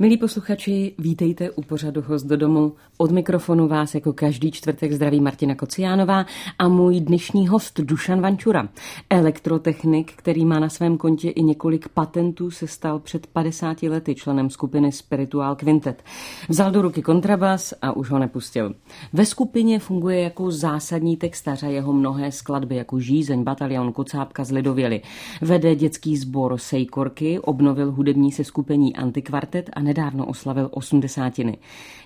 Milí posluchači, vítejte u pořadu Host do domu. Od mikrofonu vás jako každý čtvrtek zdraví Martina Kociánová a můj dnešní host Dušan Vančura. Elektrotechnik, který má na svém kontě i několik patentů, se stal před 50 lety členem skupiny Spiritual Quintet. Vzal do ruky kontrabas a už ho nepustil. Ve skupině funguje jako zásadní textař a jeho mnohé skladby jako Žízeň, Batalion, Kocápka z Lidověly. Vede dětský sbor Sejkorky, obnovil hudební seskupení Antikvartet a nedávno oslavil osmdesátiny.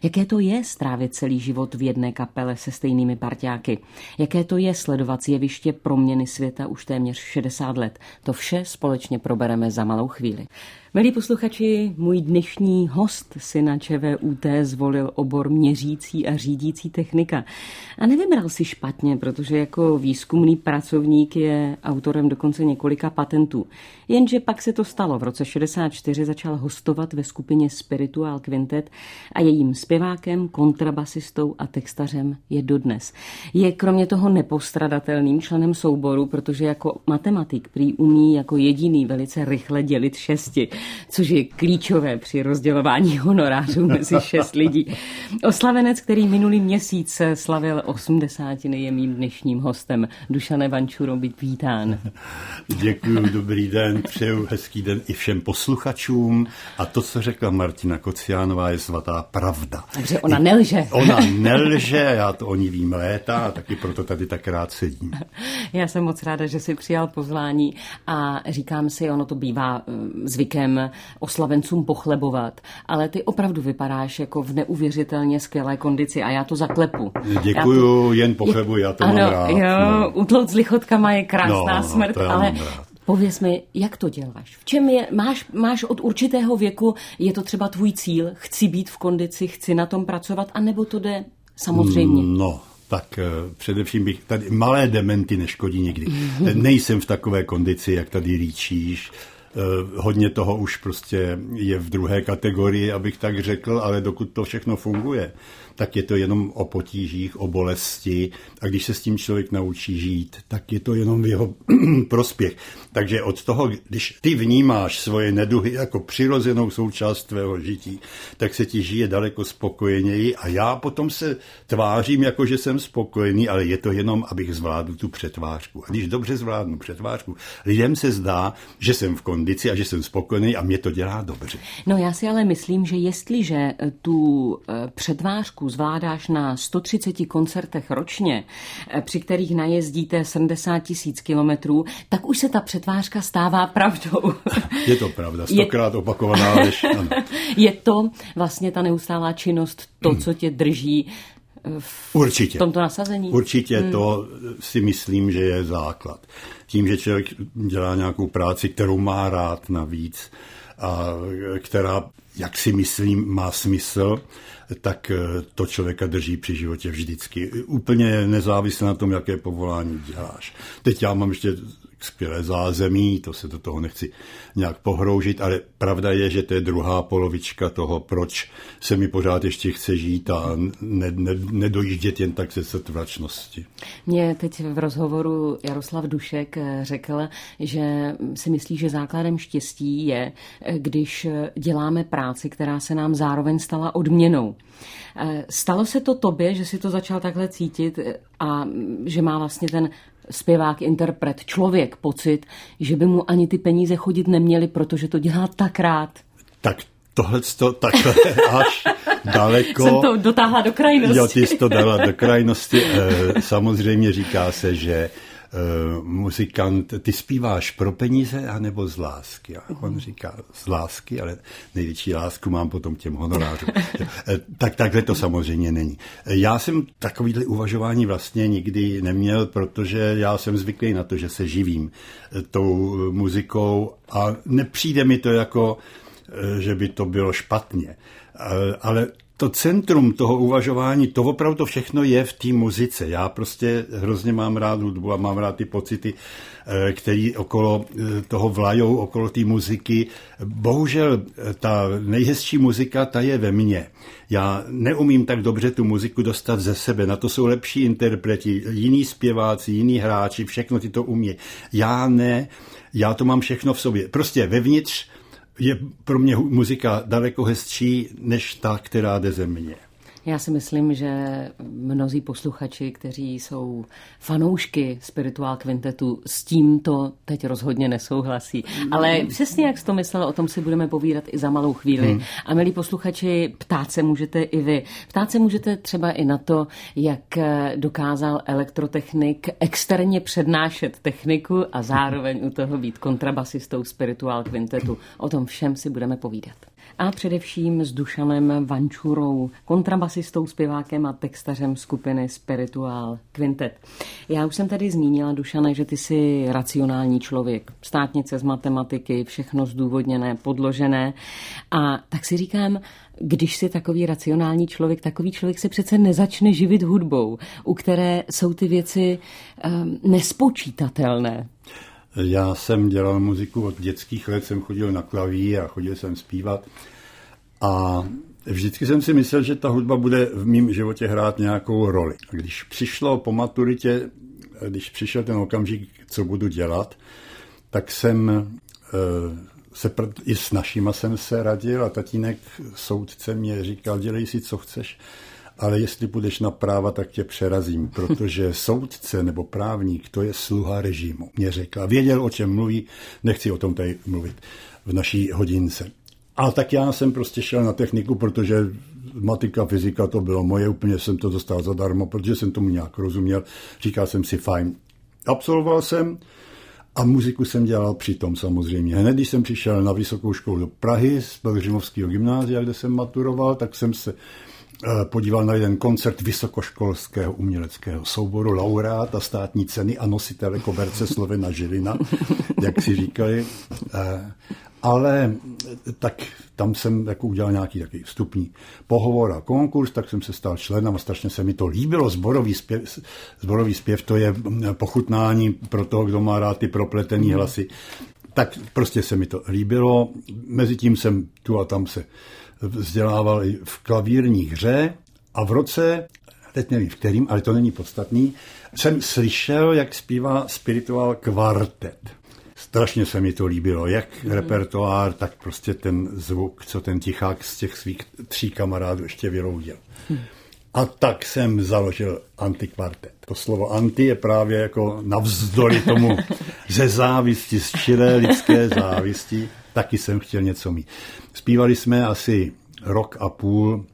Jaké to je strávit celý život v jedné kapele se stejnými parťáky? Jaké to je sledovat jeviště proměny světa už téměř 60 let? To vše společně probereme za malou chvíli. Milí posluchači, můj dnešní host si na ČVUT zvolil obor měřící a řídící technika. A nevybral si špatně, protože jako výzkumný pracovník je autorem dokonce několika patentů. Jenže pak se to stalo. V roce 64 začal hostovat ve skupině Spiritual Quintet a jejím zpěvákem, kontrabasistou a textařem je dodnes. Je kromě toho nepostradatelným členem souboru, protože jako matematik prý umí jako jediný velice rychle dělit šesti což je klíčové při rozdělování honorářů mezi šest lidí. Oslavenec, který minulý měsíc slavil 80. je mým dnešním hostem. Dušane Vančuro, být vítán. Děkuji, dobrý den, přeju hezký den i všem posluchačům. A to, co řekla Martina Kociánová, je svatá pravda. Takže ona nelže. Ona nelže, já to o ní vím léta a taky proto tady tak rád sedím. Já jsem moc ráda, že jsi přijal pozvání a říkám si, ono to bývá mm, zvykem oslavencům pochlebovat, ale ty opravdu vypadáš jako v neuvěřitelně skvělé kondici a já to zaklepu. Děkuju, to... jen pochlebuji, já to ano, mám rád. Jo, no. s lichotkama je krásná no, smrt, no, ale Pověz mi, jak to děláš? V čem je, máš, máš od určitého věku, je to třeba tvůj cíl, chci být v kondici, chci na tom pracovat, anebo to jde samozřejmě? No, tak uh, především bych tady malé dementy neškodí nikdy. Mm-hmm. Nejsem v takové kondici, jak tady líčíš. Eh, hodně toho už prostě je v druhé kategorii, abych tak řekl, ale dokud to všechno funguje, tak je to jenom o potížích, o bolesti a když se s tím člověk naučí žít, tak je to jenom v jeho prospěch. Takže od toho, když ty vnímáš svoje neduhy jako přirozenou součást tvého žití, tak se ti žije daleko spokojeněji a já potom se tvářím jako, že jsem spokojený, ale je to jenom, abych zvládl tu přetvářku. A když dobře zvládnu přetvářku, lidem se zdá, že jsem v kondici a že jsem spokojený a mě to dělá dobře. No já si ale myslím, že jestliže tu eh, přetvářku Česku zvládáš na 130 koncertech ročně, eh, při kterých najezdíte 70 tisíc kilometrů, tak už se ta přetvářka stává pravdou. Je to pravda, stokrát je... opakovaná lež. Je to vlastně ta neustálá činnost, to, hmm. co tě drží eh, v Určitě. tomto nasazení? Určitě hmm. to si myslím, že je základ. Tím, že člověk dělá nějakou práci, kterou má rád navíc a která, jak si myslím, má smysl, tak eh, to člověka drží při životě vždycky. Úplně nezávisle na tom, jaké povolání děláš. Teď já mám ještě skvělé zázemí, to se do toho nechci nějak pohroužit, ale pravda je, že to je druhá polovička toho, proč se mi pořád ještě chce žít a ne, ne, nedojíždět jen tak ze setrvačnosti. Mě teď v rozhovoru Jaroslav Dušek eh, řekl, že si myslí, že základem štěstí je, eh, když děláme práci, která se nám zároveň stala odměnou. Eh, stalo se to tobě, že si to začal takhle cítit a že má vlastně ten zpěvák, interpret, člověk pocit, že by mu ani ty peníze chodit neměly, protože to dělá tak rád. Tak tohle to takhle až daleko. Jsem to dotáhla do krajnosti. Jo, ty jsi to dala do krajnosti. Eh, samozřejmě říká se, že muzikant, ty zpíváš pro peníze anebo z lásky? A on říká z lásky, ale největší lásku mám potom těm honorářům. Eh, tak takhle to samozřejmě není. Já jsem takovýhle uvažování vlastně nikdy neměl, protože já jsem zvyklý na to, že se živím eh, tou muzikou a nepřijde mi to jako, že by to bylo špatně. Ale to centrum toho uvažování, to opravdu to všechno je v té muzice. Já prostě hrozně mám rád hudbu a mám rád ty pocity, eh, které okolo eh, toho vlajou, okolo té muziky. Bohužel eh, ta nejhezčí muzika, ta je ve mně. Já neumím tak dobře tu muziku dostat ze sebe. Na to jsou lepší interpreti, jiní zpěváci, jiní hráči, všechno ty to umí. Já ne, já to mám všechno v sobě. Prostě vevnitř je pro mě muzika daleko hezčí než ta, která jde ze mě. Já si myslím, že mnozí posluchači, kteří jsou fanoušky spirituál kvintetu, s tímto teď rozhodně nesouhlasí. Ale přesně jak jsi to myslel, o tom si budeme povídat i za malou chvíli. Hmm. A milí posluchači, ptát se můžete i vy. Ptát se můžete třeba i na to, jak dokázal elektrotechnik externě přednášet techniku a zároveň u toho být kontrabasistou spirituál kvintetu. O tom všem si budeme povídat a především s Dušanem Vančurou, kontrabasistou, zpěvákem a textařem skupiny Spiritual Quintet. Já už jsem tady zmínila, Dušane, že ty jsi racionální člověk, státnice z matematiky, všechno zdůvodněné, podložené a tak si říkám, když si takový racionální člověk, takový člověk se přece nezačne živit hudbou, u které jsou ty věci um, nespočítatelné. Já jsem dělal muziku od dětských let, jsem chodil na klaví a chodil jsem zpívat. A vždycky jsem si myslel, že ta hudba bude v mém životě hrát nějakou roli. A když přišlo po maturitě, když přišel ten okamžik, co budu dělat, tak jsem eh, se, i s našima jsem se radil a tatínek soudce mě říkal, dělej si, co chceš, ale jestli půjdeš na práva, tak tě přerazím, protože soudce nebo právník, to je sluha režimu. Mě řekla, věděl, o čem mluví, nechci o tom tady mluvit v naší hodince. A tak já jsem prostě šel na techniku, protože matika, fyzika to bylo moje, úplně jsem to dostal zadarmo, protože jsem tomu nějak rozuměl. Říkal jsem si, fajn. Absolvoval jsem a muziku jsem dělal přitom samozřejmě. Hned, když jsem přišel na vysokou školu do Prahy z Belžimovského gymnázia, kde jsem maturoval, tak jsem se podíval na jeden koncert vysokoškolského uměleckého souboru laureáta státní ceny a nositele koberce Slovena Žilina, jak si říkali. Eh, ale tak tam jsem jako udělal nějaký takový vstupní pohovor a konkurs, tak jsem se stal členem a strašně se mi to líbilo. Zborový zpěv, zborový zpěv to je pochutnání pro toho, kdo má rád ty propletený hlasy. Tak prostě se mi to líbilo. Mezitím jsem tu a tam se vzdělával i v klavírní hře a v roce, teď nevím v kterým, ale to není podstatný, jsem slyšel, jak zpívá Spiritual Quartet. Strašně se mi to líbilo, jak mm. repertoár, tak prostě ten zvuk, co ten tichák z těch svých tří kamarádů ještě vyroudil. Mm. A tak jsem založil antikvartet. To slovo anti je právě jako navzdory tomu ze závisti, z čiré lidské závisti, taky jsem chtěl něco mít. Zpívali jsme asi rok a půl.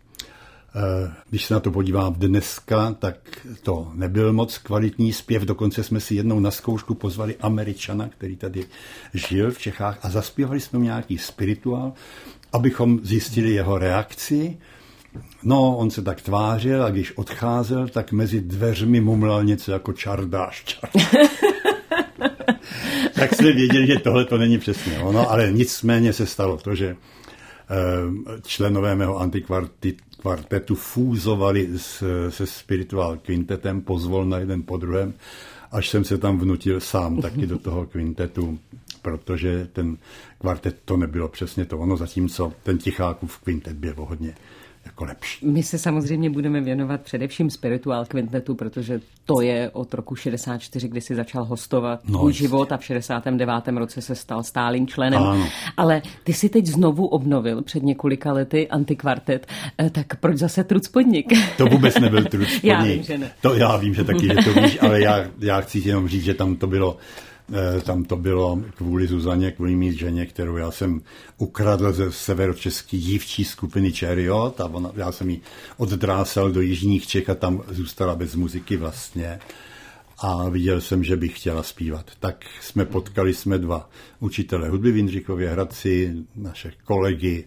Eh, když se na to podívám dneska, tak to nebyl moc kvalitní zpěv. Dokonce jsme si jednou na zkoušku pozvali Američana, který tady žil v Čechách a zaspívali jsme nějaký spirituál, abychom zjistili jeho reakci. No, on se tak tvářil a když odcházel, tak mezi dveřmi mumlal něco jako čardáš. čardáš. tak jsme věděli, že tohle to není přesně ono, ale nicméně se stalo to, že eh, členové mého antikvartetu fúzovali se spirituál kvintetem pozvol na jeden po druhém, až jsem se tam vnutil sám taky do toho kvintetu, protože ten kvartet to nebylo přesně to ono, zatímco ten Tichákův kvintet byl hodně jako lepší. My se samozřejmě budeme věnovat především Spiritual Quintetu, protože to je od roku 64, kdy si začal hostovat no, tvůj život a v 69. roce se stal stálým členem. Ano. Ale ty si teď znovu obnovil před několika lety antikvartet, eh, tak proč zase Trucpodnik? To vůbec nebyl Trucpodnik. já vím, že ne. To já vím, že taky, že to víš, ale já, já chci jenom říct, že tam to bylo tam to bylo kvůli Zuzaně, kvůli mít ženě, kterou já jsem ukradl ze severočeské dívčí skupiny Chariot a ona, já jsem ji oddrásal do jižních Čech a tam zůstala bez muziky vlastně a viděl jsem, že bych chtěla zpívat. Tak jsme potkali jsme dva učitele hudby v Jindřichově Hradci, naše kolegy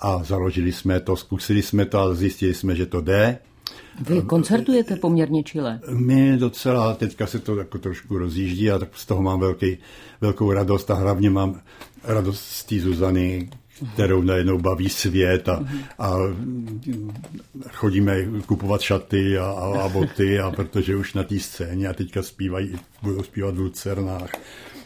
a založili jsme to, zkusili jsme to a zjistili jsme, že to jde. Vy koncertujete poměrně čile? My docela, teďka se to jako trošku rozjíždí a tak z toho mám velký, velkou radost a hlavně mám radost z té Zuzany, kterou najednou baví svět a, a chodíme kupovat šaty a, a, a boty a protože už na té scéně a teďka zpívají, budou zpívat v Lucernách.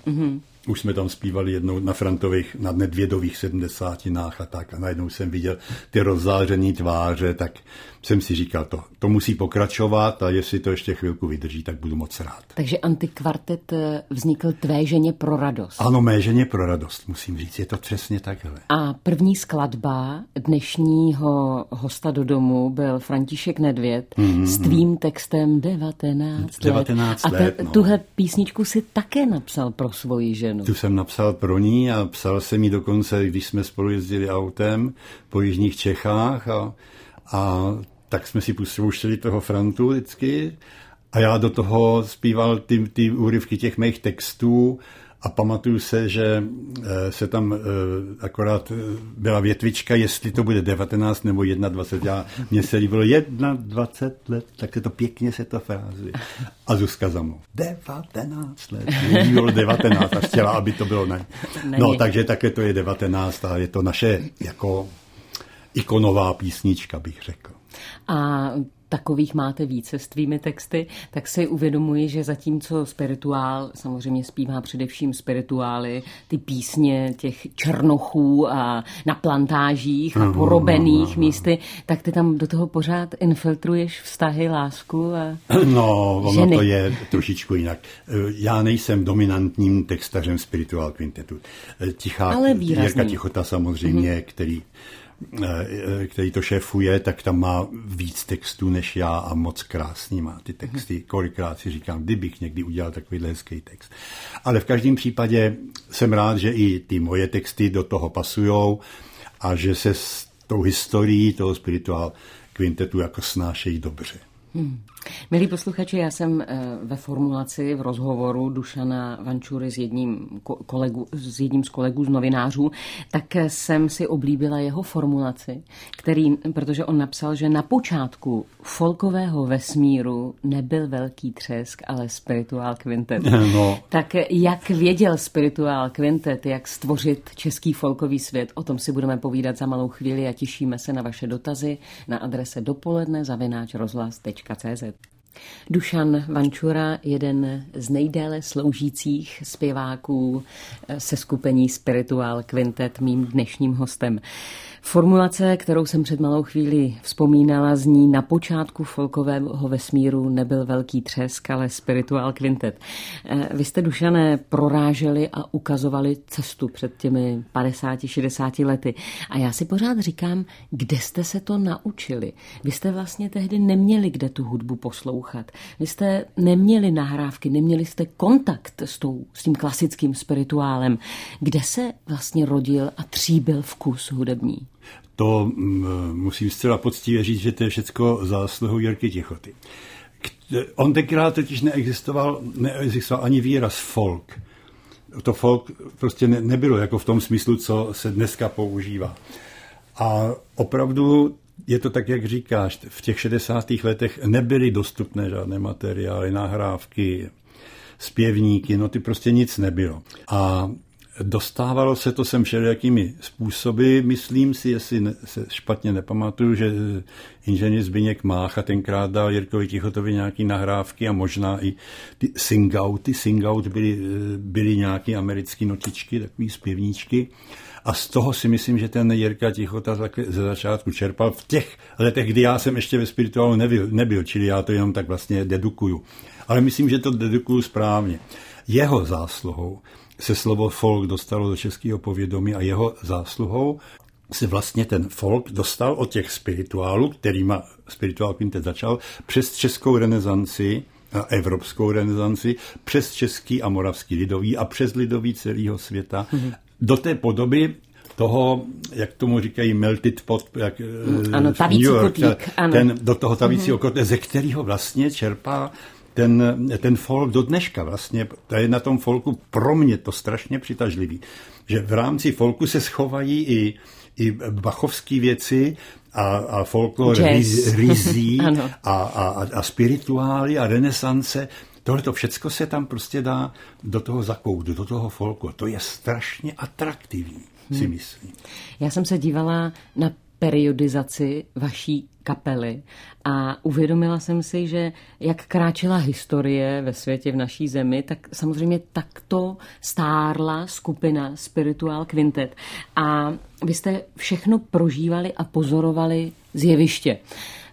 Mm-hmm. už jsme tam zpívali jednou na Frantových, na Nedvědových sedmdesátinách a tak a najednou jsem viděl ty rozzářené tváře, tak jsem si říkal, to, to musí pokračovat a jestli to ještě chvilku vydrží, tak budu moc rád. Takže antikvartet eh, vznikl tvé ženě pro radost. Ano, mé ženě pro radost, musím říct, je to přesně takhle. A první skladba dnešního hosta do domu byl František Nedvěd mm-hmm. s tvým textem 19, 19 let. let a te, no. tuhle písničku si také napsal pro svoji ženu. Tu jsem napsal pro ní a psal jsem ji dokonce, když jsme spolu jezdili autem po Jižních Čechách a a tak jsme si pouštěli toho Frantu vždycky a já do toho zpíval ty, ty úryvky těch mých textů a pamatuju se, že eh, se tam eh, akorát eh, byla větvička, jestli to bude 19 nebo 21. Já, mně se líbilo 21 let, tak se to pěkně se to frázuje. A Zuzka za mnou. 19 let. Mě bylo 19 a chtěla, aby to bylo ne. No, takže také to je 19 a je to naše jako ikonová písnička, bych řekl. A takových máte více s tvými texty, tak si uvědomuji, že zatímco spirituál samozřejmě zpívá především spirituály, ty písně těch černochů a na plantážích a porobených místy, tak ty tam do toho pořád infiltruješ vztahy, lásku a No, ono ženy. to je trošičku jinak. Já nejsem dominantním textařem spirituál kvintetu. Tichá, Ale Jirka Tichota samozřejmě, mm-hmm. který Eh, který to šéfuje, tak tam má víc textů než já a moc krásný má ty texty. Kolikrát si říkám, kdybych někdy udělal takový hezký text. Ale v každém případě jsem rád, že i ty moje texty do toho pasujou a že se s tou historií toho spirituál kvintetu jako snášejí dobře. Hmm. Milí posluchači, já jsem eh, ve formulaci v rozhovoru Dušana Vančury s jedním, kolegu, s jedním z kolegů z novinářů, tak jsem si oblíbila jeho formulaci, který, protože on napsal, že na počátku folkového vesmíru nebyl velký třesk, ale spirituál kvintet. No. Tak jak věděl spirituál kvintet, jak stvořit český folkový svět, o tom si budeme povídat za malou chvíli a těšíme se na vaše dotazy na adrese dopoledne zavináč rozhlas.cz. Dušan Vančura, jeden z nejdéle sloužících zpěváků se skupení Spiritual Quintet, mým dnešním hostem. Formulace, kterou jsem před malou chvíli vzpomínala, zní na počátku folkového vesmíru nebyl velký třesk, ale spiritual quintet. Eh, vy jste, Dušané, proráželi a ukazovali cestu před těmi 50-60 lety. A já si pořád říkám, kde jste se to naučili? Vy jste vlastně tehdy neměli kde tu hudbu poslouchat. Vy jste neměli nahrávky, neměli jste kontakt s, tou, s tím klasickým spirituálem. Kde se vlastně rodil a tříbil vkus hudební? To mm, musím zcela poctivě říct, že to je všechno zásluhou Jirky Tichoty. On tenkrát totiž neexistoval, neexistoval ani výraz folk. To folk prostě ne, nebylo jako v tom smyslu, co se dneska používá. A opravdu je to tak, jak říkáš, v těch 60. letech nebyly dostupné žádné materiály, nahrávky, zpěvníky, no ty prostě nic nebylo. A Dostávalo se to sem všelijakými způsoby. Myslím si, jestli ne, se špatně nepamatuju, že inženýr Zbyněk Mácha tenkrát dal Jirkovi Tichotovi nějaký nahrávky a možná i ty singouty. Singout byly, byly nějaké americké notičky, takové zpěvníčky. A z toho si myslím, že ten Jirka Tichota ze začátku čerpal v těch letech, kdy já jsem ještě ve spirituálu nebyl, nebyl, čili já to jenom tak vlastně dedukuju. Ale myslím, že to dedukuju správně. Jeho zásluhou se slovo folk dostalo do českého povědomí a jeho zásluhou se vlastně ten folk dostal od těch spirituálů, kterýma spirituál Quintet začal, přes českou renesanci, a evropskou renesanci, přes český a moravský lidový a přes lidový celého světa, mm-hmm. do té podoby toho, jak tomu říkají, melted pot, jak ano, v New York, kotlík, ano. Ten, do toho tavícího mm-hmm. kotle, ze kterého vlastně čerpá ten, ten folk do dneška vlastně, to je na tom folku pro mě to strašně přitažlivý, že v rámci folku se schovají i, i bachovské věci a, a folklor rizí a, a, a spirituály a renesance. Tohle to všecko se tam prostě dá do toho zakoudu, do toho folku. To je strašně atraktivní, si hmm. myslím. Já jsem se dívala na periodizaci vaší kapely. A uvědomila jsem si, že jak kráčela historie ve světě v naší zemi, tak samozřejmě takto stárla skupina Spiritual Quintet. A vy jste všechno prožívali a pozorovali z jeviště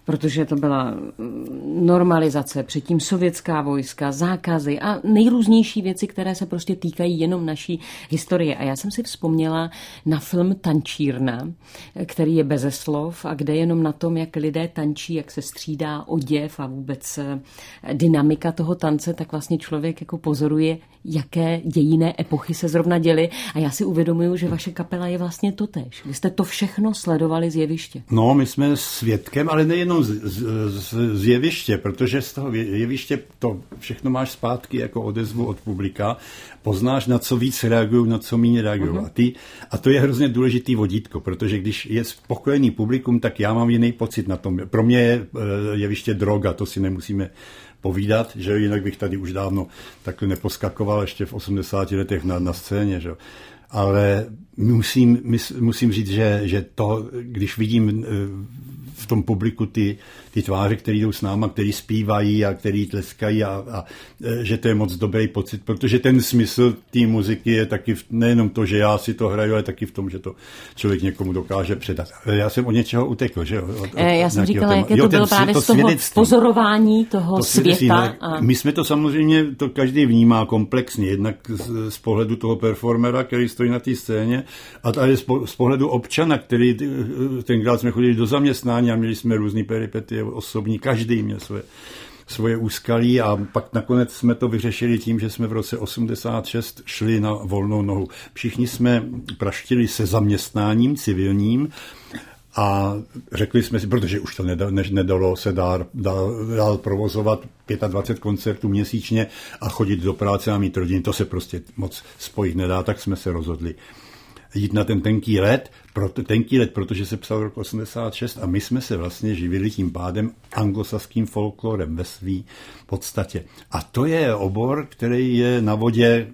protože to byla mm, normalizace, předtím sovětská vojska, zákazy a nejrůznější věci, které se prostě týkají jenom naší historie. A já jsem si vzpomněla na film Tančírna, který je beze slov a kde jenom na tom, jak lidé tančí, jak se střídá oděv a vůbec eh, dynamika toho tance, tak vlastně člověk jako pozoruje, jaké dějiné epochy se zrovna děly. A já si uvědomuju, že vaše kapela je vlastně totéž. Vy jste to všechno sledovali z jeviště. No, my jsme svědkem, ale nejenom z, z, z, z jeviště, protože z toho jeviště to všechno máš zpátky jako odezvu od publika. Poznáš, na co víc reagují, na co méně reagují. Uh-huh. A, ty, a to je hrozně důležitý vodítko, protože když je spokojený publikum, tak já mám jiný pocit na tom. Pro mě je eh, jeviště droga, to si nemusíme povídat, že jinak bych tady už dávno takhle neposkakoval ještě v 80 letech na, na scéně. Že? Ale musím, musím říct, že, že to, když vidím eh, v tom publiku ty, ty tváře, které jdou s náma, který zpívají a který tleskají a, a e, že to je moc dobrý pocit, protože ten smysl té muziky je taky v, nejenom to, že já si to hraju, ale taky v tom, že to člověk někomu dokáže předat. E, já jsem od něčeho utekl, že Od, od, e, já jsem říkala, jaké to bylo právě to z toho pozorování toho to světa. A... My jsme to samozřejmě, to každý vnímá komplexně, jednak z, z pohledu toho performera, který stojí na té scéně, a tady z, z pohledu občana, který tenkrát jsme chodili do zaměstnání a měli jsme různé peripety osobní, každý měl své, svoje úskalí a pak nakonec jsme to vyřešili tím, že jsme v roce 86 šli na volnou nohu. Všichni jsme praštili se zaměstnáním civilním a řekli jsme si, protože už to nedalo, se dál, dál, dál provozovat 25 koncertů měsíčně a chodit do práce a mít rodinu, to se prostě moc spojit nedá, tak jsme se rozhodli jít na ten tenký let, proto, tenký let, protože se psal rok 86 a my jsme se vlastně živili tím pádem anglosaským folklorem ve svý podstatě. A to je obor, který je na vodě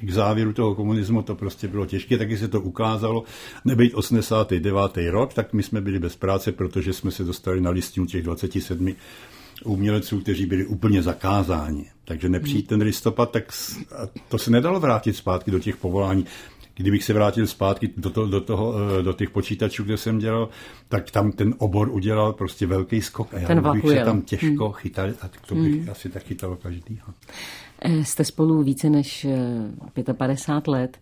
k závěru toho komunismu, to prostě bylo těžké, taky se to ukázalo. Nebejt 89. rok, tak my jsme byli bez práce, protože jsme se dostali na listinu těch 27 umělců, kteří byli úplně zakázáni. Takže nepřijít ten listopad, tak to se nedalo vrátit zpátky do těch povolání kdybych se vrátil zpátky do, to, do, toho, eh, do těch počítačů, kde jsem dělal, tak tam ten obor udělal prostě velký skok a já ten bych se tam těžko hmm. chytal a to bych hmm. asi tak chytal každýho. Eh, jste spolu více než 55 eh, let.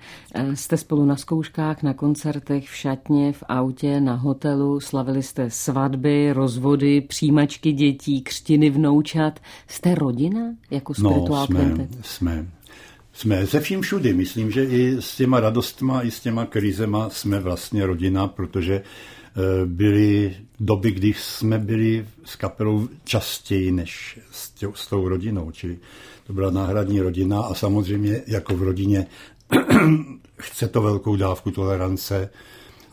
Jste spolu na zkouškách, na koncertech, v šatně, v autě, na hotelu. Slavili jste svatby, rozvody, přijímačky dětí, křtiny vnoučat. Jste rodina jako spirituál no, jsme, jsme jsme ze vším všudy. Myslím, že i s těma radostma, i s těma krizema jsme vlastně rodina, protože e, byly doby, kdy jsme byli s kapelou častěji než s, tě, s tou rodinou, čili to byla náhradní rodina a samozřejmě jako v rodině chce to velkou dávku tolerance,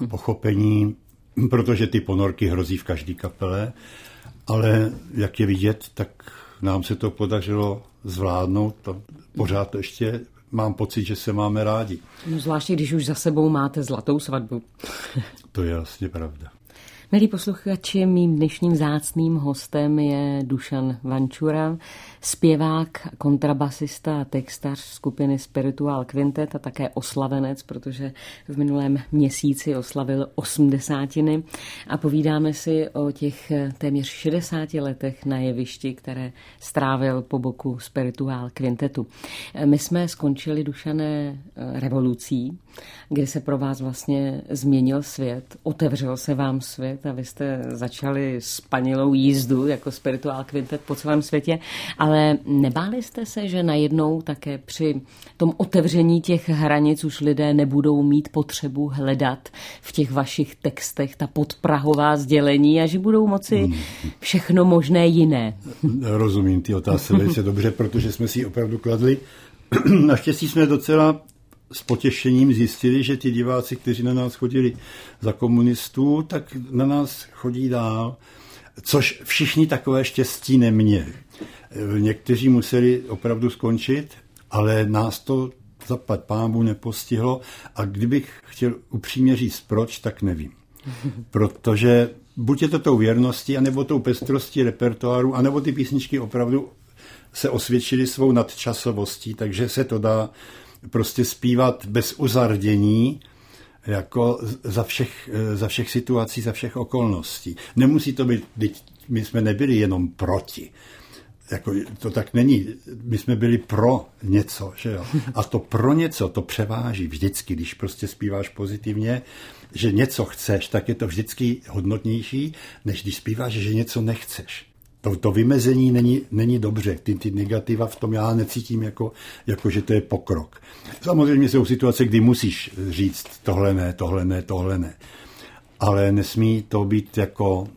pochopení, protože ty ponorky hrozí v každé kapele, ale jak je vidět, tak nám se to podařilo zvládnout. To pořád ještě mám pocit, že se máme rádi. No zvláště, když už za sebou máte zlatou svatbu. to je vlastně pravda. Milí posluchači, mým dnešním zácným hostem je Dušan Vančura, zpěvák, kontrabasista a textař skupiny Spiritual Quintet a také oslavenec, protože v minulém měsíci oslavil osmdesátiny a povídáme si o těch téměř 60 letech na jevišti, které strávil po boku Spiritual Quintetu. My jsme skončili, Dušané, revolucí, kdy se pro vás vlastně změnil svět, otevřel se vám svět a vy jste začali s panilou jízdu jako Spiritual Quintet po celém světě, ale nebáli jste se, že najednou také při tom otevření těch hranic už lidé nebudou mít potřebu hledat v těch vašich textech ta podprahová sdělení a že budou moci hmm. všechno možné jiné? Rozumím ty otázky velice dobře, protože jsme si opravdu kladli. Naštěstí jsme docela s potěšením zjistili, že ti diváci, kteří na nás chodili za komunistů, tak na nás chodí dál, což všichni takové štěstí neměli. Někteří museli opravdu skončit, ale nás to zapad pámbu nepostihlo a kdybych chtěl upřímně říct proč, tak nevím. protože buď je to tou věrností, anebo tou pestrostí repertoáru, anebo ty písničky opravdu se osvědčily svou nadčasovostí, takže se to dá prostě zpívat bez uzardění, jako za všech, za všech situací, za všech okolností. Nemusí to být, my jsme nebyli jenom proti. Jako, to tak není. My jsme byli pro něco, že jo? A to pro něco, to převáží vždycky, když prostě zpíváš pozitivně, že něco chceš, tak je to vždycky hodnotnější, než když zpíváš, že něco nechceš. To, to vymezení není, není dobře. Ty, ty negativa v tom já necítím jako, jako, že to je pokrok. Samozřejmě jsou situace, kdy musíš říct tohle ne, tohle ne, tohle ne. Ale nesmí to být jako uh,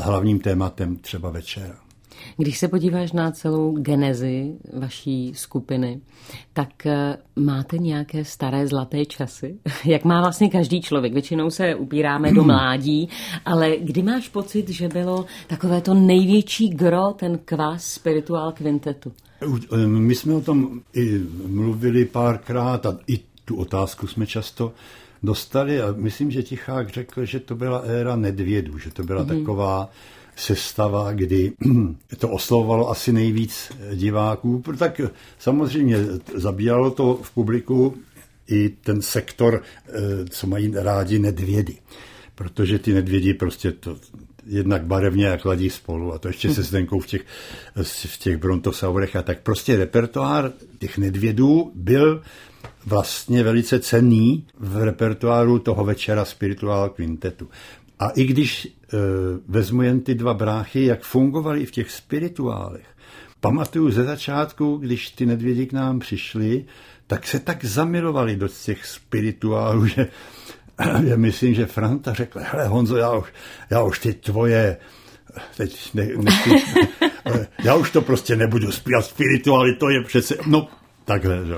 hlavním tématem třeba večera. Když se podíváš na celou genezi vaší skupiny, tak eh, máte nějaké staré zlaté časy? Jak má vlastně každý člověk? Většinou se upíráme do mládí, ale kdy máš pocit, že bylo takové to největší gro, ten kvás spirituál kvintetu? Eh, my jsme o tom i mluvili párkrát a i tu otázku jsme často dostali a myslím, že Tichák řekl, že to byla éra nedvědů, že to byla mm-hmm. taková sestava, kdy to oslovovalo asi nejvíc diváků. Tak samozřejmě zabíjalo to v publiku i ten sektor, eh, co mají rádi nedvědy. Protože ty nedvědi prostě to jednak barevně jak ladí spolu a to ještě se Zdenkou v těch, v těch brontosaurech a tak prostě repertoár těch nedvědů byl vlastně velice cenný v repertoáru toho večera Spiritual Quintetu. A i když e, vezmu jen ty dva bráchy, jak fungovali v těch spirituálech, pamatuju ze začátku, když ty nedvědi k nám přišli, tak se tak zamilovali do těch spirituálů, že já myslím, že Franta řekl, hele Honzo, já už, já už ty tvoje, teď ne, ne, já už to prostě nebudu zpívat spirituály, to je přece, no takhle, že?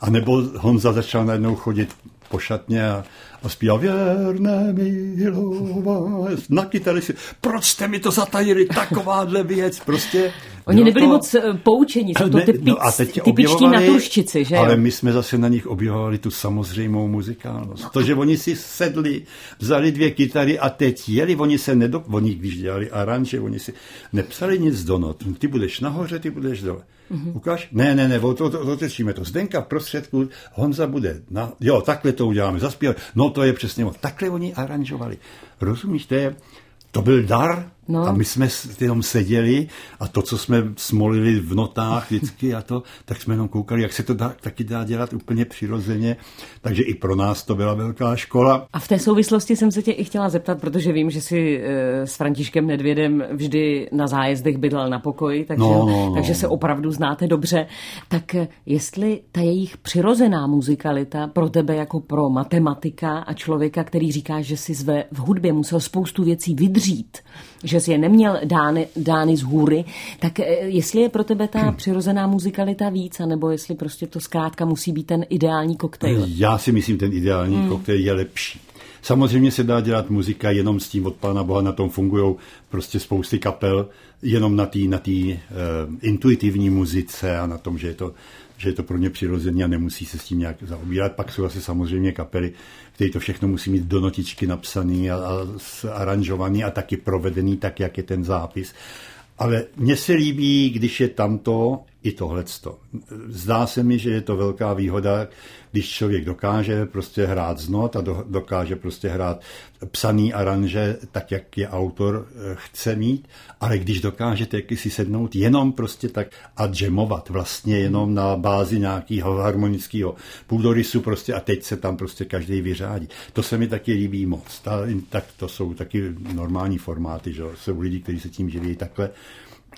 A nebo Honza začal najednou chodit po šatně a, a zpíval věrné milová na kytary si, proč jste mi to zatajili, takováhle věc, prostě. Oni nebyli to... moc eh, poučení, jsou to typic, no a teď typičtí naturščici, že Ale my jsme zase na nich objevovali tu samozřejmou muzikálnost. To, že oni si sedli, vzali dvě kytary a teď jeli, oni se nedo... Oni, když dělali aranže, oni si nepsali nic do not. Ty budeš nahoře, ty budeš dole. Mm-hmm. Ukáž? Ne, ne, ne, to, to, to, otečíme to. Zdenka v prostředku, Honza bude, na, jo, takhle to uděláme, zaspívat. No to je přesně, takhle oni aranžovali. Rozumíš, to je, to byl dar No. A my jsme jenom seděli a to, co jsme smolili v notách vždycky a to, tak jsme jenom koukali, jak se to dá, taky dá dělat úplně přirozeně. Takže i pro nás to byla velká škola. A v té souvislosti jsem se tě i chtěla zeptat, protože vím, že si eh, s Františkem Nedvědem vždy na zájezdech bydlel na pokoji, takže, no, no, no. takže se opravdu znáte dobře. Tak eh, jestli ta jejich přirozená muzikalita pro tebe jako pro matematika a člověka, který říká, že si zve v hudbě musel spoustu věcí vydřít, že že jsi je neměl dány, dány z hůry, tak eh, jestli je pro tebe ta přirozená muzikalita víc, nebo jestli prostě to zkrátka musí být ten ideální koktejl? Já si myslím, ten ideální hmm. koktejl je lepší. Samozřejmě se dá dělat muzika jenom s tím od Pána Boha, na tom fungují prostě spousty kapel, jenom na té na tý, uh, intuitivní muzice a na tom, že je to že je to pro ně přirozené a nemusí se s tím nějak zaobírat. Pak jsou asi samozřejmě kapely, které to všechno musí mít do notičky napsaný a, a aranžovaný a taky provedený tak, jak je ten zápis. Ale mně se líbí, když je tamto i tohleto. Zdá se mi, že je to velká výhoda, když člověk dokáže prostě hrát z not a do, dokáže prostě hrát psaný aranže tak, jak je autor eh, chce mít, ale když dokážete si sednout jenom prostě tak a jamovat vlastně jenom na bázi nějakého harmonického půdorysu prostě a teď se tam prostě každý vyřádí. To se mi taky líbí moc. Ta, tak to jsou taky normální formáty, že jsou lidi, kteří se tím živí takhle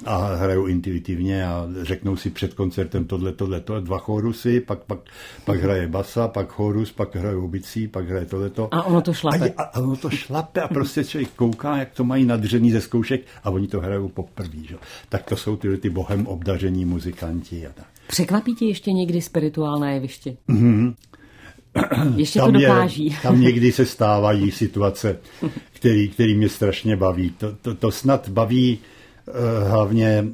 a hrajou intuitivně a řeknou si před koncertem tohle, tohle, tohle, dva chorusy, pak, pak, pak hraje basa, pak chorus, pak hrajou bicí, pak hraje tohleto. A ono to šlape. A, a ono to šlape a prostě člověk kouká, jak to mají nadřený ze zkoušek a oni to hrajou poprvé. Že? Tak to jsou tyhle ty bohem obdaření muzikanti a tak. Překvapí ti ještě někdy spirituálné jeviště? Mm-hmm. Ještě tam to dokáží. Je, tam někdy se stávají situace, který, který mě strašně baví. To, to, to snad baví hlavně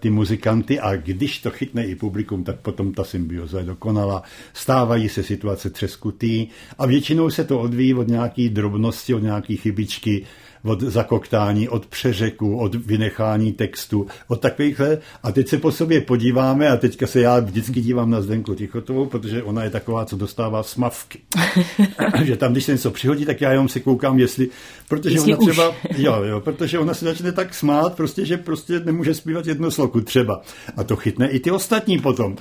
ty muzikanty a když to chytne i publikum, tak potom ta symbioza je dokonala. Stávají se situace třeskutý a většinou se to odvíjí od nějaký drobnosti, od nějaký chybičky, od zakoktání, od přeřeku, od vynechání textu, od takovýchhle. A teď se po sobě podíváme a teďka se já vždycky dívám na Zdenku Tichotovou, protože ona je taková, co dostává smavky. že tam, když se něco přihodí, tak já jenom si koukám, jestli, protože jestli ona třeba, jo, jo, protože ona se začne tak smát, prostě, že prostě nemůže zpívat jedno sloku třeba. A to chytne i ty ostatní potom.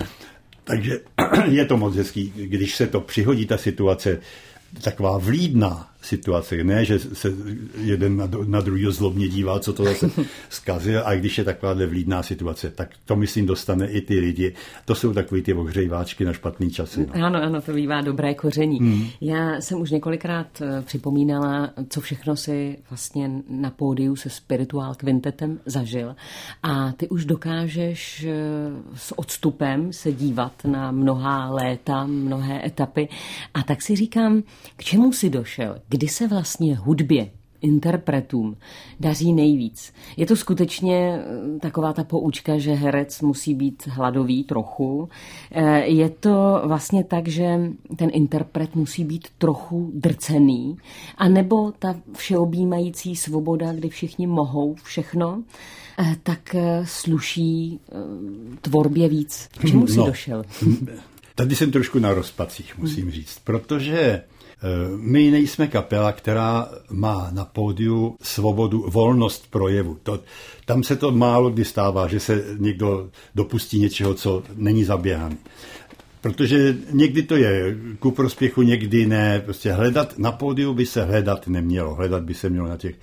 Takže je to moc hezký, když se to přihodí, ta situace, taková vlídná, situaci. Ne, že se jeden na, na druhého zlobně dívá, co to zase zkazil, a když je taková vlídná situace, tak to myslím dostane i ty lidi. To jsou takový ty ohřejváčky na špatný časy. No. Ano, ano, to bývá dobré koření. Hmm. Já jsem už několikrát eh, připomínala, co všechno si vlastně na pódiu se Spiritual Quintetem zažil. A ty už dokážeš eh, s odstupem se dívat na mnohá léta, mnohé etapy. A tak si říkám, k čemu si došel? Kdy se vlastně hudbě interpretům daří nejvíc. Je to skutečně eh, taková ta poučka, že herec musí být hladový trochu. Eh, je to vlastně tak, že ten interpret musí být trochu drcený, a nebo ta všeobjímající svoboda, kdy všichni mohou všechno, eh, tak sluší tvorbě víc. K čemu jsi no, došel? Tady jsem trošku na rozpacích, musím říct, protože my nejsme kapela, která má na pódiu svobodu, volnost projevu. To, tam se to málo kdy stává, že se někdo dopustí něčeho, co není zaběhaný. Protože někdy to je ku prospěchu, někdy ne. Prostě hledat na pódiu by se hledat nemělo. Hledat by se mělo na těch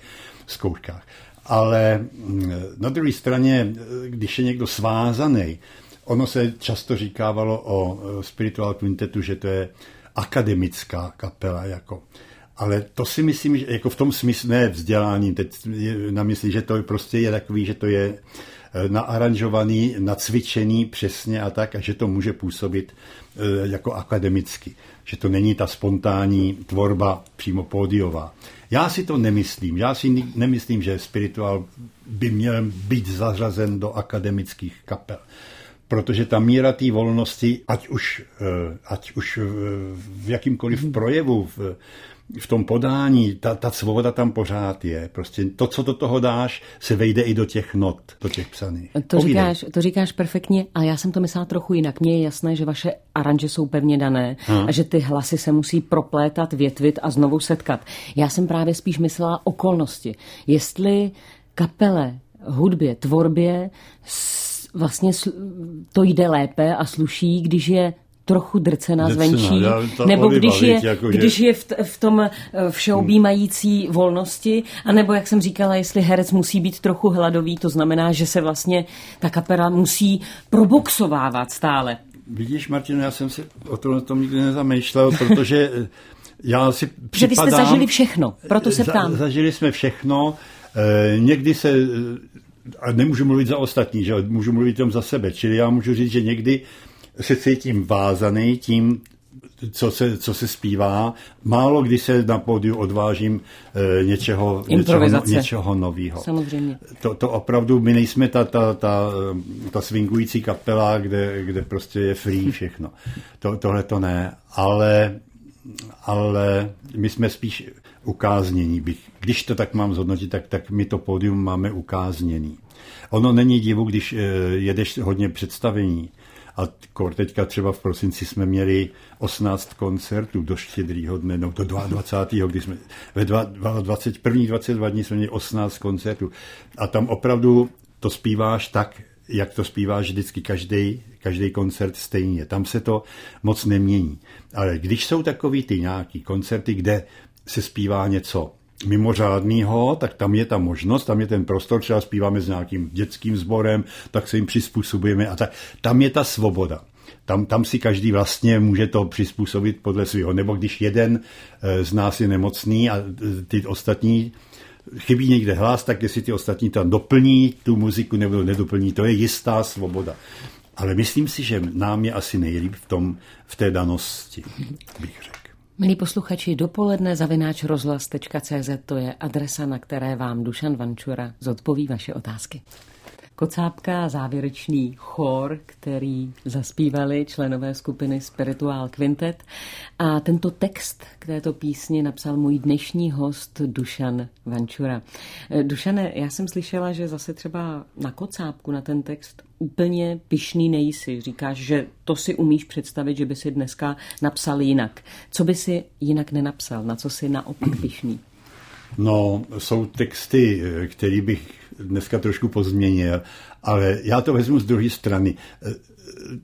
zkouškách. Ale mm, na druhé straně, když je někdo svázaný, ono se často říkávalo o Spiritual Quintetu, že to je akademická kapela. Jako. Ale to si myslím, že jako v tom smyslu, ne vzdělání, teď na mysli, že to prostě je takový, že to je eh, naaranžovaný, nacvičený přesně a tak, a že to může působit eh, jako akademicky. Že to není ta spontánní tvorba přímo pódiová. Já si to nemyslím. Já si nemyslím, že spirituál by měl být zařazen do akademických kapel protože ta míra té volnosti, ať už, eh, ať už v jakýmkoliv mhm. projevu, v, v tom podání, ta, ta svoboda tam pořád je. Prostě to, co do toho dáš, se vejde i do těch not, do těch psaných. To říkáš, to říkáš perfektně a já jsem to myslela trochu jinak. Mně je jasné, že vaše aranže jsou pevně dané ha. a že ty hlasy se musí proplétat, větvit a znovu setkat. Já jsem právě spíš myslela okolnosti. Jestli kapele, hudbě, tvorbě vlastně to jde lépe a sluší, když je trochu drcená zvenčí, nebo když je, jako když je v, v tom eh, všeobjímající volnosti, anebo jak jsem říkala, jestli herec musí být trochu hladový, to znamená, že se vlastně ta kapela musí proboxovávat stále. Vidíš, Martin, já jsem si o tom, tom nikdy nezamýšlel, protože eh, já si připadám... Že vy jste zažili všechno, proto se ptám. Za, zažili jsme všechno, e, někdy se a nemůžu mluvit za ostatní, že můžu mluvit jenom za sebe. Čili já můžu říct, že někdy se cítím vázaný tím, co se, co se zpívá. Málo kdy se na pódiu odvážím e, něčeho, něčeho, něčeho nového. Samozřejmě. To, to opravdu, my nejsme ta, ta, ta, ta swingující kapela, kde, kde prostě je free všechno. To, tohle to ne, ale, ale my jsme spíš ukáznění. Bych, když to tak mám zhodnotit, tak, tak my to pódium máme ukázněný. Ono není divu, když eh, jedeš hodně představení. A teďka třeba v prosinci jsme měli 18 koncertů do štědrýho dne, no do 22. kdy jsme ve 20, první 22 dní jsme měli 18 koncertů. A tam opravdu to zpíváš tak, jak to zpíváš vždycky každý, každý koncert stejně. Tam se to moc nemění. Ale když jsou takový ty nějaký koncerty, kde se zpívá něco mimořádného, tak tam je ta možnost, tam je ten prostor, třeba zpíváme s nějakým dětským sborem, tak se jim přizpůsobujeme a tak. Tam je ta svoboda. Tam, tam si každý vlastně může to přizpůsobit podle svého. Nebo když jeden eh, z nás je nemocný a eh, ty ostatní chybí někde hlas, tak jestli ty ostatní tam doplní tu muziku nebo nedoplní, to je jistá svoboda. Ale myslím si, že nám je asi nejlíp v, tom, v té danosti, bych řekl. Milí posluchači, dopoledne zavináč rozhlas.cz to je adresa, na které vám Dušan Vančura zodpoví vaše otázky. Kocápka, závěrečný chor, který zaspívali členové skupiny Spiritual Quintet. A tento text k této písni napsal můj dnešní host Dušan Vančura. Dušane, já jsem slyšela, že zase třeba na Kocápku, na ten text úplně pišný nejsi. Říkáš, že to si umíš představit, že by si dneska napsal jinak. Co by si jinak nenapsal? Na co si naopak pišný? No, jsou texty, které bych dneska trošku pozměnil, ale já to vezmu z druhé strany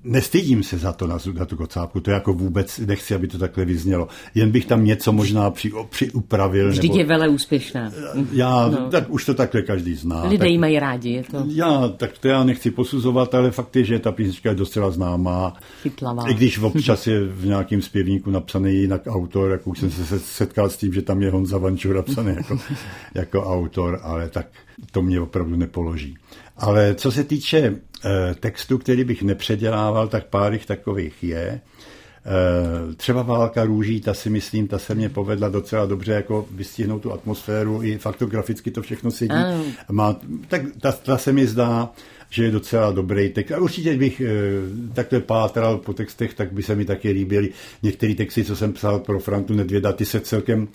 nestydím se za to na, na tu kocápku, to jako vůbec nechci, aby to takhle vyznělo. Jen bych tam něco možná při, přiupravil. Vždyť nebo... je vele úspěšná. Já, no. tak už to takhle každý zná. Lidé tak, ji mají rádi, je to. Já, tak to já nechci posuzovat, ale fakt je, že ta písnička je docela známá. Chytlavá. I když občas je v nějakém zpěvníku napsaný jinak autor, jako už jsem se setkal s tím, že tam je Honza Vančura napsaný jako, jako autor, ale tak to mě opravdu nepoloží. Ale co se týče e, textu, který bych nepředělával, tak pár jich takových je. E, třeba Válka růží, ta si myslím, ta se mě povedla docela dobře jako vystihnout tu atmosféru, i faktograficky to všechno sedí. Má, tak ta, ta se mi zdá, že je docela dobrý text. A určitě bych e, takhle pátral po textech, tak by se mi taky líbily některé texty, co jsem psal pro Frantu Nedvěda, ty se celkem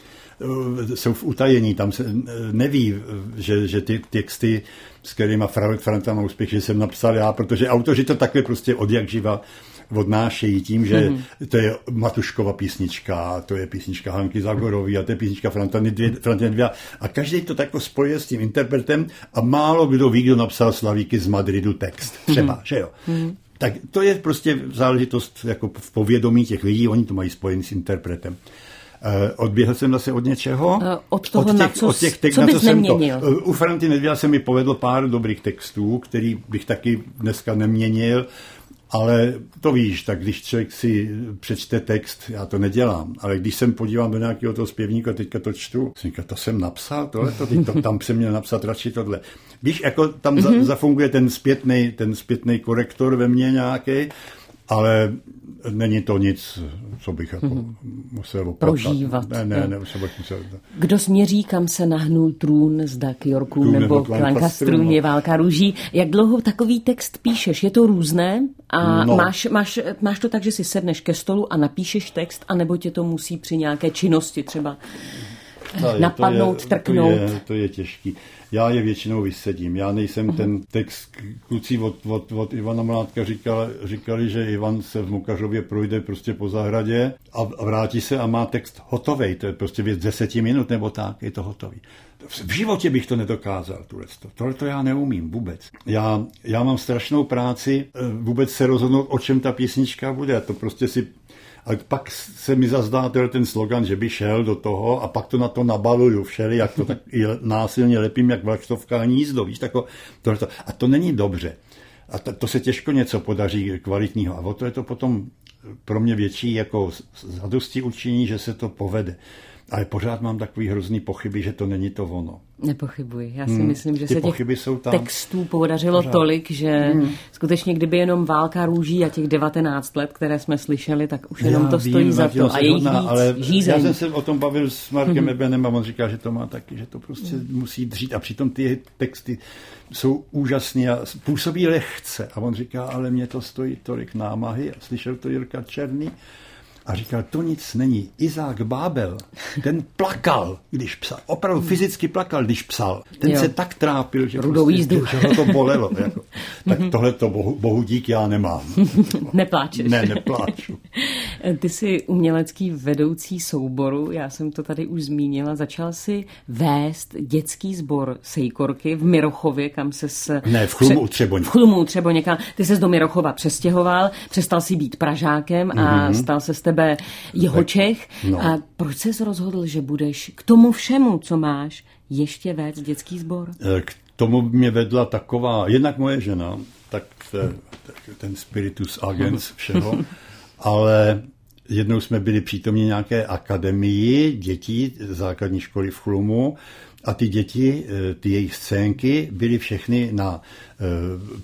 jsou v utajení, tam se neví, že, že ty texty s kterými Franta má úspěch, že jsem napsal já, protože autoři to takhle prostě od jak živa odnášejí tím, že mm-hmm. to je Matuškova písnička, to je písnička Hanky Zagorový a to je písnička Franta Nedvěda. A každý to takto spojuje s tím interpretem a málo kdo ví, kdo napsal Slavíky z Madridu text. Třeba, mm-hmm. že jo. Mm-hmm. Tak to je prostě záležitost jako v povědomí těch lidí, oni to mají spojený s interpretem. Eh, odběhl jsem zase od něčeho. Eh, od toho, od těch, na co, od těch, co na co jsem to, eh, U Franty Nedvěda se mi povedl pár dobrých textů, který bych taky dneska neměnil. Ale to víš, tak když člověk si přečte text, já to nedělám, ale když jsem podívám do nějakého toho zpěvníka, teďka to čtu, jsem říkal, to jsem napsal, tohle, to, to, tam jsem měl napsat radši tohle. Víš, jako tam mm-hmm. za, zafunguje ten zpětný, ten zpětný korektor ve mně nějaký, ale není to nic, co bych jako mm-hmm. musel opravdu. Prožívat. Ne, ne, ne, se bych musel. Kdo směří, kam se nahnul trůn, zda k Yorku trůn nebo k Lancasteru, je válka růží. Jak dlouho takový text píšeš? Je to různé? A no. máš, máš, máš to tak, že si sedneš ke stolu a napíšeš text, anebo tě to musí při nějaké činnosti třeba no, napadnout, je, trknout? To je, to je těžký já je většinou vysedím. Já nejsem uh-huh. ten text, kluci od, od, od Ivana Mládka říkal, říkali, že Ivan se v Mukařově projde prostě po zahradě a vrátí se a má text hotový. To je prostě věc deseti minut nebo tak, je to hotový. V životě bych to nedokázal, tohle. Tohle to já neumím vůbec. Já, já mám strašnou práci eh, vůbec se rozhodnout, o čem ta písnička bude. To prostě si a pak se mi zazdá ten slogan, že by šel do toho a pak to na to nabaluju všeli, jak to tak násilně lepím, jak vlaštovka ani jízdo, víš, tako, tohleto. A to není dobře. A to, to se těžko něco podaří kvalitního. A o to je to potom pro mě větší jako zadosti učiní, že se to povede. Ale pořád mám takový hrozný pochyby, že to není to ono. Nepochybuji. Já si hmm. myslím, že Ty se těch jsou tam. textů podařilo pořád. tolik, že hmm. skutečně kdyby jenom válka růží a těch 19 let, které jsme slyšeli, tak už jenom já to vím, stojí za to. A jejich víc, ale žízeň. Já jsem se o tom bavil s Markem hmm. Ebenem a on říká, že to má taky, že to prostě hmm. musí dřít. A přitom ty texty jsou úžasné a působí lehce. A on říká, ale mě to stojí tolik námahy. A slyšel to Jirka Černý a říkal, to nic není. Izák Bábel, ten plakal, když psal. Opravdu fyzicky plakal, když psal. Ten jo. se tak trápil, že, prostě, že ho to bolelo. Jako. Tak mhm. tohle to bohu, bohu dík já nemám. Nepláčeš. Ne, nepláču. Ty jsi umělecký vedoucí souboru, já jsem to tady už zmínila, začal si vést dětský sbor Sejkorky v Mirochově, kam se s... Ne, v Chlumu u Třeboně. V Chlumu Třeboněka. Ty se do Mirochova přestěhoval, přestal si být Pražákem a mm-hmm. stal se z tebe tebe jeho Čech. No. A proč jsi rozhodl, že budeš k tomu všemu, co máš, ještě vést dětský sbor? Eh, k tomu mě vedla taková, jednak moje žena, tak ten spiritus agens všeho, ale jednou jsme byli přítomni nějaké akademii dětí základní školy v Chlumu a ty děti, eh, ty jejich scénky byly všechny na eh,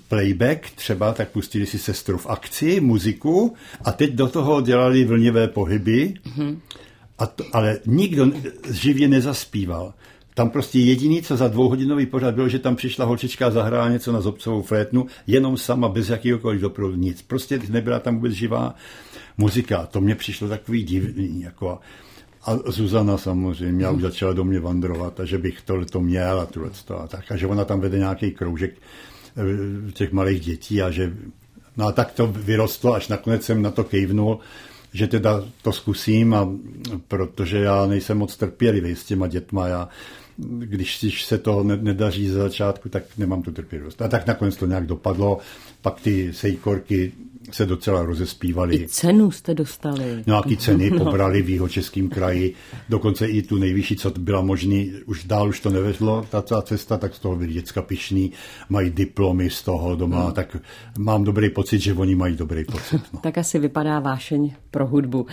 playback, třeba tak pustili si sestru v akci, muziku a teď do toho dělali vlnivé pohyby. Mm-hmm. A to, ale nikdo živě nezaspíval. Tam prostě jediný, co za dvouhodinový pořad bylo, že tam přišla holčička a zahrála něco na zobcovou flétnu, jenom sama, bez jakýhokoliv doprovodu, nic. Prostě nebyla tam vůbec živá muzika. To mě přišlo takový divný. Jako, a Zuzana samozřejmě, já už začala do mě vandrovat, a že bych to měl a tohle a tak. A že ona tam vede nějaký kroužek eh, těch malých dětí a že No a tak to vyrostlo, až nakonec jsem na to kejvnul, že teda to zkusím, a protože já nejsem moc trpělivý s těma dětma. Já, když se to nedaří za začátku, tak nemám tu trpělivost. A tak nakonec to nějak dopadlo. Pak ty sejkorky se docela rozespívali. I cenu jste dostali. Nějaký ceny no. pobrali v jeho českém kraji, dokonce i tu nejvyšší, co byla možný, už dál už to nevezlo, ta, ta cesta, tak z toho byli děcka pišný, mají diplomy z toho doma, no. tak mám dobrý pocit, že oni mají dobrý pocit. No. tak asi vypadá vášeň pro hudbu.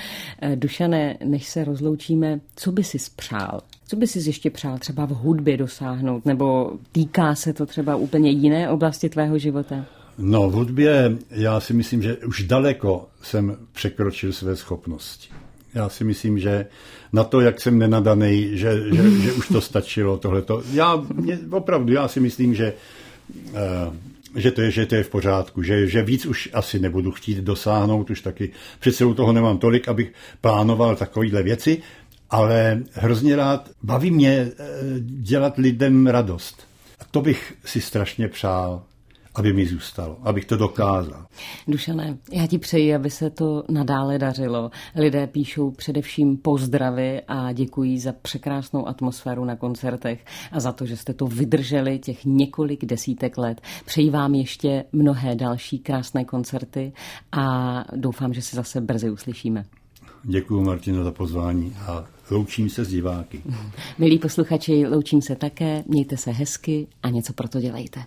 Eh, Dušané, než se rozloučíme, co by si spřál? Co by si ještě přál třeba v hudbě dosáhnout? Nebo týká se to třeba úplně jiné oblasti tvého života? No, v hudbě já si myslím, že už daleko jsem překročil své schopnosti. Já si myslím, že na to, jak jsem nenadaný, že, že, že už to stačilo tohleto. Já mě, opravdu, já si myslím, že, uh, že, to je, že to je v pořádku, že, že víc už asi nebudu chtít dosáhnout, už taky přece u toho nemám tolik, abych plánoval takovéhle věci, ale hrozně rád, baví mě uh, dělat lidem radost. A to bych si strašně přál aby mi zůstalo, abych to dokázal. Dušané, já ti přeji, aby se to nadále dařilo. Lidé píšou především pozdravy a děkují za překrásnou atmosféru na koncertech a za to, že jste to vydrželi těch několik desítek let. Přeji vám ještě mnohé další krásné koncerty a doufám, že se zase brzy uslyšíme. Děkuji Martino za pozvání a loučím se s diváky. Milí posluchači, loučím se také, mějte se hezky a něco pro to dělejte.